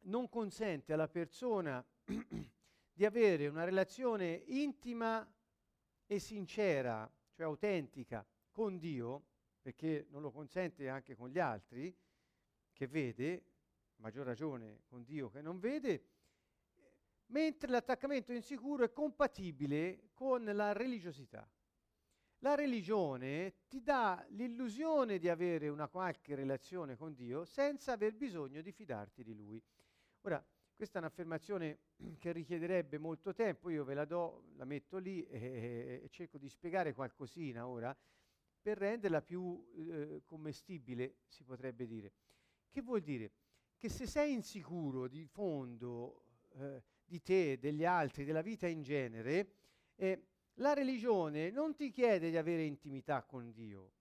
non consente alla persona di avere una relazione intima e sincera, cioè autentica, con Dio, perché non lo consente anche con gli altri, che vede, maggior ragione con Dio che non vede, mentre l'attaccamento insicuro è compatibile con la religiosità. La religione ti dà l'illusione di avere una qualche relazione con Dio senza aver bisogno di fidarti di Lui. Ora, questa è un'affermazione che richiederebbe molto tempo, io ve la do, la metto lì e, e cerco di spiegare qualcosina ora, per renderla più eh, commestibile, si potrebbe dire. Che vuol dire? Che se sei insicuro di fondo eh, di te, degli altri, della vita in genere, eh, la religione non ti chiede di avere intimità con Dio.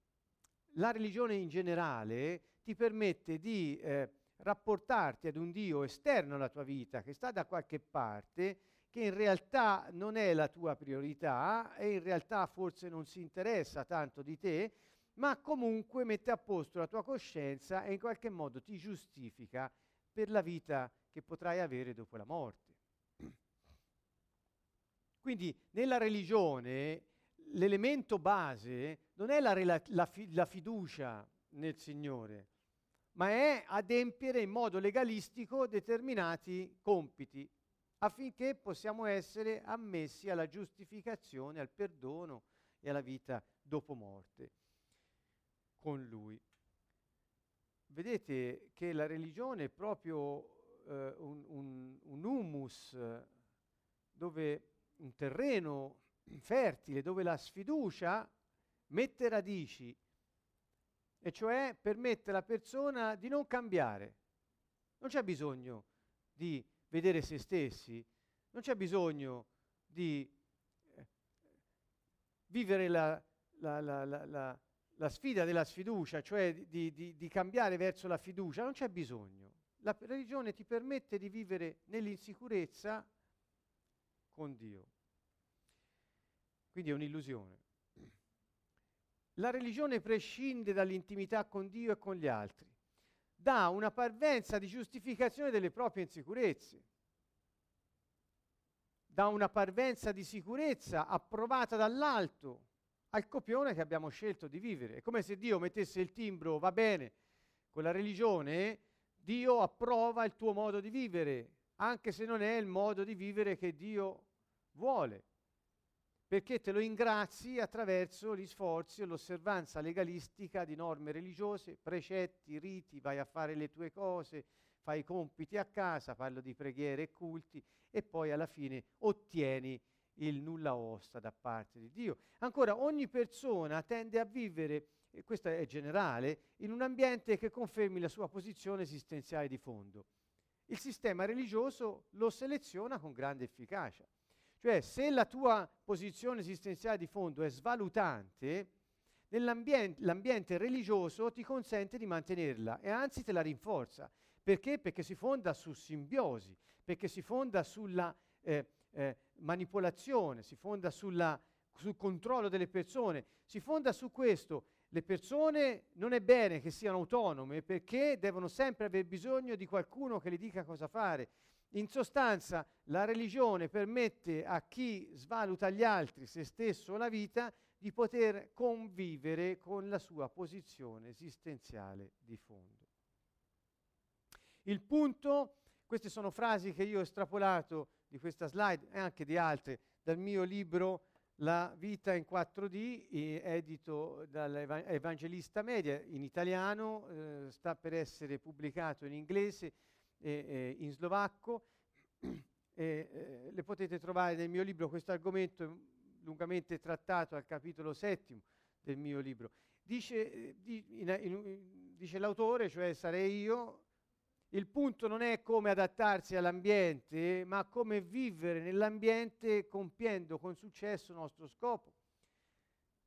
La religione in generale ti permette di eh, rapportarti ad un Dio esterno alla tua vita, che sta da qualche parte, che in realtà non è la tua priorità e in realtà forse non si interessa tanto di te, ma comunque mette a posto la tua coscienza e in qualche modo ti giustifica per la vita che potrai avere dopo la morte. Quindi nella religione l'elemento base non è la, rela- la, fi- la fiducia nel Signore, ma è adempiere in modo legalistico determinati compiti affinché possiamo essere ammessi alla giustificazione, al perdono e alla vita dopo morte con Lui. Vedete che la religione è proprio eh, un, un, un, humus, dove, un terreno fertile dove la sfiducia mette radici, e cioè permette alla persona di non cambiare. Non c'è bisogno di vedere se stessi, non c'è bisogno di eh, vivere la, la, la, la, sfida della sfiducia, cioè di, di, di cambiare verso la fiducia, non c'è bisogno. La religione ti permette di vivere nell'insicurezza con Dio. Quindi è un'illusione. La religione prescinde dall'intimità con Dio e con gli altri dà una parvenza di giustificazione delle proprie insicurezze, dà una parvenza di sicurezza approvata dall'alto al copione che abbiamo scelto di vivere. È come se Dio mettesse il timbro, va bene, con la religione, Dio approva il tuo modo di vivere, anche se non è il modo di vivere che Dio vuole perché te lo ingrazi attraverso gli sforzi e l'osservanza legalistica di norme religiose, precetti, riti, vai a fare le tue cose, fai i compiti a casa, parlo di preghiere e culti, e poi alla fine ottieni il nulla osta da parte di Dio. Ancora, ogni persona tende a vivere, e questo è generale, in un ambiente che confermi la sua posizione esistenziale di fondo. Il sistema religioso lo seleziona con grande efficacia. Cioè, se la tua posizione esistenziale di fondo è svalutante, l'ambiente religioso ti consente di mantenerla e anzi te la rinforza. Perché? Perché si fonda su simbiosi, perché si fonda sulla eh, eh, manipolazione, si fonda sulla, sul controllo delle persone, si fonda su questo. Le persone non è bene che siano autonome perché devono sempre aver bisogno di qualcuno che gli dica cosa fare. In sostanza, la religione permette a chi svaluta gli altri, se stesso o la vita, di poter convivere con la sua posizione esistenziale di fondo. Il punto, queste sono frasi che io ho estrapolato di questa slide e anche di altre dal mio libro La vita in 4D, edito dall'Evangelista Media in italiano, eh, sta per essere pubblicato in inglese e, e in slovacco. E, eh, le potete trovare nel mio libro, questo argomento è lungamente trattato al capitolo settimo del mio libro. Dice, di, in, in, dice l'autore, cioè sarei io, il punto non è come adattarsi all'ambiente, ma come vivere nell'ambiente compiendo con successo il nostro scopo.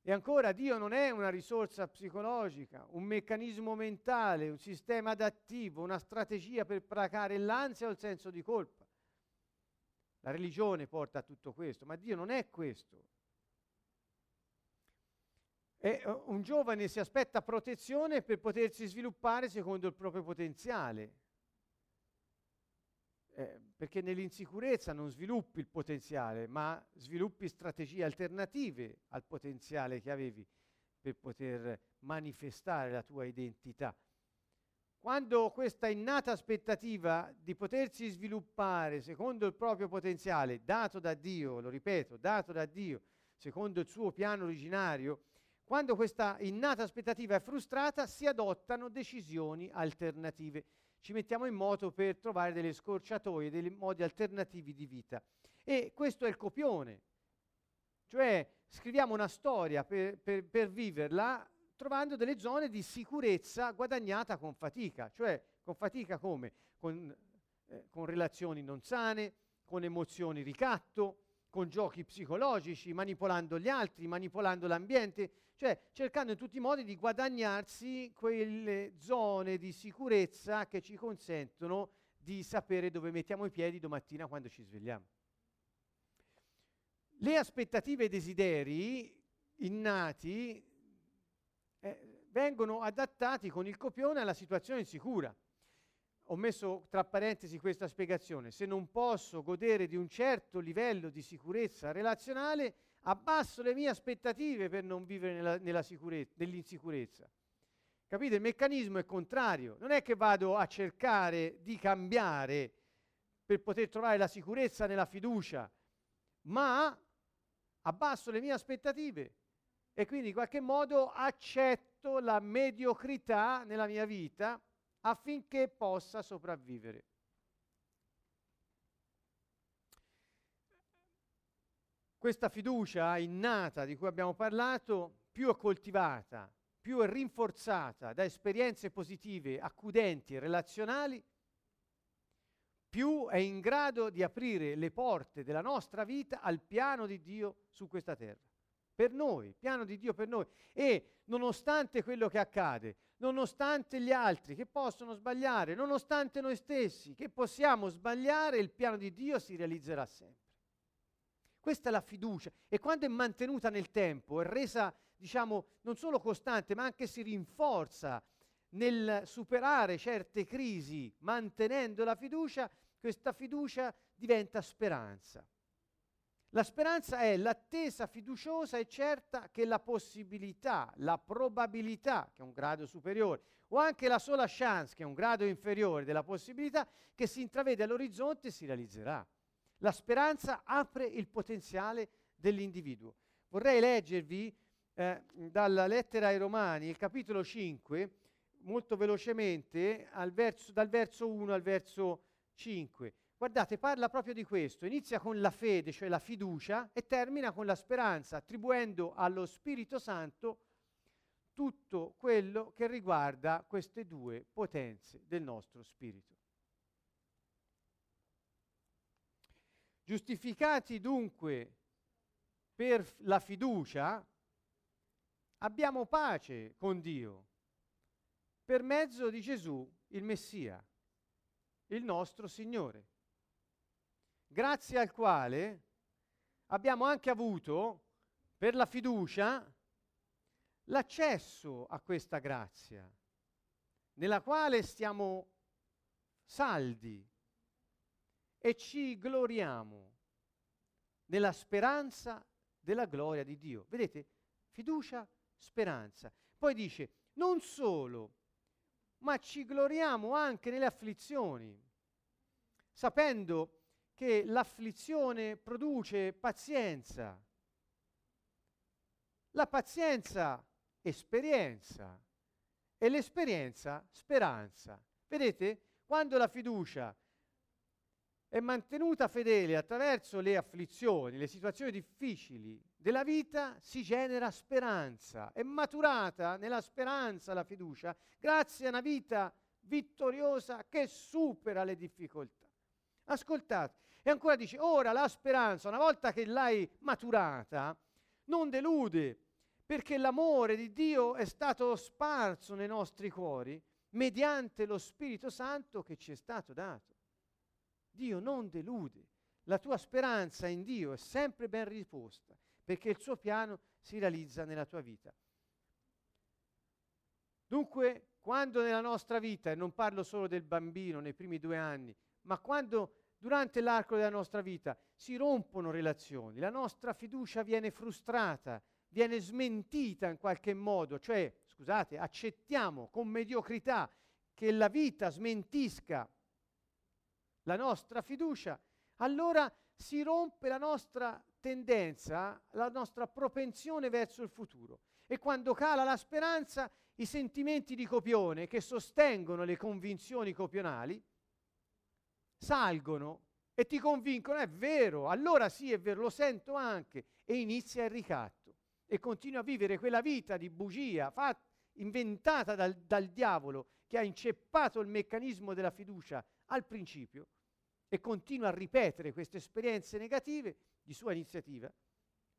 E ancora Dio non è una risorsa psicologica, un meccanismo mentale, un sistema adattivo, una strategia per placare l'ansia o il senso di colpa. La religione porta a tutto questo, ma Dio non è questo. E uh, un giovane si aspetta protezione per potersi sviluppare secondo il proprio potenziale. Eh, perché nell'insicurezza non sviluppi il potenziale, ma sviluppi strategie alternative al potenziale che avevi per poter manifestare la tua identità. Quando questa innata aspettativa di potersi sviluppare secondo il proprio potenziale, dato da Dio, lo ripeto, dato da Dio, secondo il suo piano originario, quando questa innata aspettativa è frustrata, si adottano decisioni alternative ci mettiamo in moto per trovare delle scorciatoie, dei modi alternativi di vita. E questo è il copione, cioè scriviamo una storia per, per, per viverla trovando delle zone di sicurezza guadagnata con fatica, cioè con fatica come? Con, eh, con relazioni non sane, con emozioni ricatto, con giochi psicologici, manipolando gli altri, manipolando l'ambiente, cioè cercando in tutti i modi di guadagnarsi quelle zone di sicurezza che ci consentono di sapere dove mettiamo i piedi domattina quando ci svegliamo. Le aspettative e i desideri innati eh, vengono adattati con il copione alla situazione insicura ho messo tra parentesi questa spiegazione, se non posso godere di un certo livello di sicurezza relazionale, abbasso le mie aspettative per non vivere nella, nella nell'insicurezza. Capite? Il meccanismo è contrario, non è che vado a cercare di cambiare per poter trovare la sicurezza nella fiducia, ma abbasso le mie aspettative e quindi in qualche modo accetto la mediocrità nella mia vita affinché possa sopravvivere. Questa fiducia innata di cui abbiamo parlato, più è coltivata, più è rinforzata da esperienze positive, accudenti e relazionali, più è in grado di aprire le porte della nostra vita al piano di Dio su questa terra per noi, piano di Dio per noi. E nonostante quello che accade, nonostante gli altri che possono sbagliare, nonostante noi stessi che possiamo sbagliare, il piano di Dio si realizzerà sempre. Questa è la fiducia e quando è mantenuta nel tempo, è resa, diciamo, non solo costante, ma anche si rinforza nel superare certe crisi, mantenendo la fiducia, questa fiducia diventa speranza. La speranza è l'attesa fiduciosa e certa che la possibilità, la probabilità, che è un grado superiore, o anche la sola chance, che è un grado inferiore della possibilità, che si intravede all'orizzonte si realizzerà. La speranza apre il potenziale dell'individuo. Vorrei leggervi eh, dalla lettera ai Romani, il capitolo 5, molto velocemente, verso, dal verso 1 al verso 5. Guardate, parla proprio di questo. Inizia con la fede, cioè la fiducia, e termina con la speranza, attribuendo allo Spirito Santo tutto quello che riguarda queste due potenze del nostro spirito. Giustificati dunque per la fiducia, abbiamo pace con Dio per mezzo di Gesù, il Messia, il nostro Signore grazie al quale abbiamo anche avuto, per la fiducia, l'accesso a questa grazia, nella quale stiamo saldi e ci gloriamo nella speranza della gloria di Dio. Vedete? Fiducia, speranza. Poi dice, non solo, ma ci gloriamo anche nelle afflizioni, sapendo che l'afflizione produce pazienza. La pazienza esperienza e l'esperienza speranza. Vedete? Quando la fiducia è mantenuta fedele attraverso le afflizioni, le situazioni difficili della vita, si genera speranza. È maturata nella speranza la fiducia grazie a una vita vittoriosa che supera le difficoltà. Ascoltate, e ancora dice, ora la speranza, una volta che l'hai maturata, non delude, perché l'amore di Dio è stato sparso nei nostri cuori mediante lo Spirito Santo che ci è stato dato. Dio non delude. La tua speranza in Dio è sempre ben riposta, perché il suo piano si realizza nella tua vita. Dunque, quando nella nostra vita, e non parlo solo del bambino nei primi due anni, ma quando durante l'arco della nostra vita si rompono relazioni, la nostra fiducia viene frustrata, viene smentita in qualche modo, cioè, scusate, accettiamo con mediocrità che la vita smentisca la nostra fiducia, allora si rompe la nostra tendenza, la nostra propensione verso il futuro. E quando cala la speranza, i sentimenti di copione che sostengono le convinzioni copionali salgono e ti convincono, è vero, allora sì, è vero, lo sento anche, e inizia il ricatto e continua a vivere quella vita di bugia fatta, inventata dal, dal diavolo che ha inceppato il meccanismo della fiducia al principio e continua a ripetere queste esperienze negative di sua iniziativa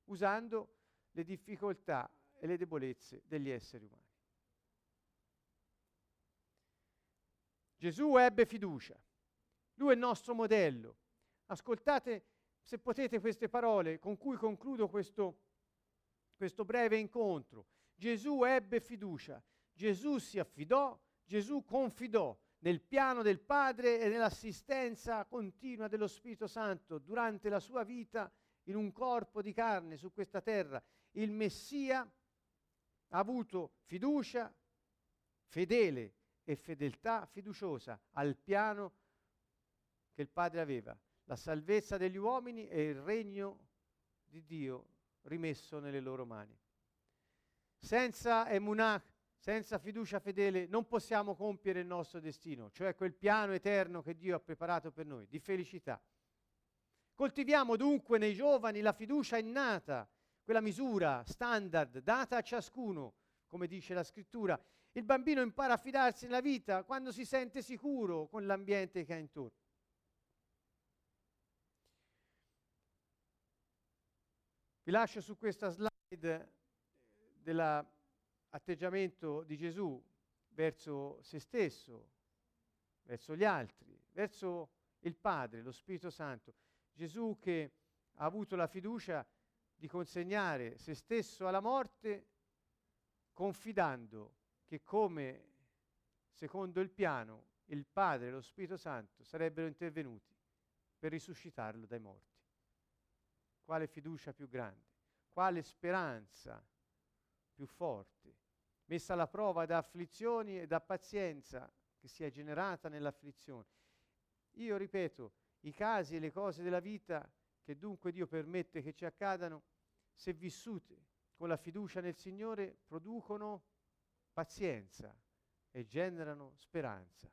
usando le difficoltà e le debolezze degli esseri umani. Gesù ebbe fiducia, lui è il nostro modello. Ascoltate, se potete, queste parole con cui concludo questo, questo breve incontro. Gesù ebbe fiducia, Gesù si affidò, Gesù confidò nel piano del Padre e nell'assistenza continua dello Spirito Santo durante la sua vita in un corpo di carne su questa terra. Il Messia ha avuto fiducia fedele e fedeltà fiduciosa al piano che il Padre aveva, la salvezza degli uomini e il regno di Dio rimesso nelle loro mani. Senza emunah senza fiducia fedele non possiamo compiere il nostro destino, cioè quel piano eterno che Dio ha preparato per noi, di felicità. Coltiviamo dunque nei giovani la fiducia innata, quella misura standard data a ciascuno, come dice la scrittura. Il bambino impara a fidarsi nella vita quando si sente sicuro con l'ambiente che ha intorno. Vi lascio su questa slide della atteggiamento di Gesù verso se stesso, verso gli altri, verso il Padre, lo Spirito Santo. Gesù che ha avuto la fiducia di consegnare se stesso alla morte confidando che come secondo il piano il Padre e lo Spirito Santo sarebbero intervenuti per risuscitarlo dai morti. Quale fiducia più grande, quale speranza più forte, messa alla prova da afflizioni e da pazienza che si è generata nell'afflizione. Io ripeto, i casi e le cose della vita che dunque Dio permette che ci accadano, se vissute con la fiducia nel Signore, producono pazienza e generano speranza.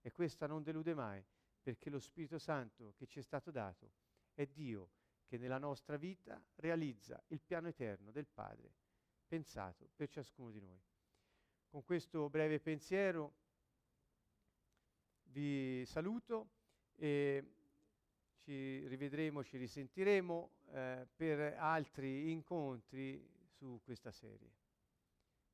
E questa non delude mai, perché lo Spirito Santo che ci è stato dato è Dio che nella nostra vita realizza il piano eterno del Padre pensato per ciascuno di noi. Con questo breve pensiero vi saluto e ci rivedremo, ci risentiremo eh, per altri incontri su questa serie.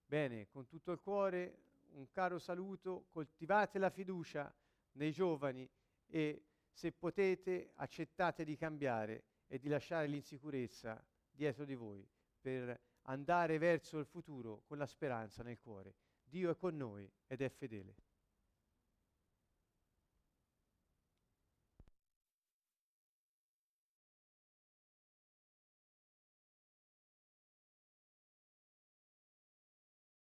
Bene, con tutto il cuore un caro saluto, coltivate la fiducia nei giovani e se potete accettate di cambiare e di lasciare l'insicurezza dietro di voi per andare verso il futuro con la speranza nel cuore. Dio è con noi ed è fedele.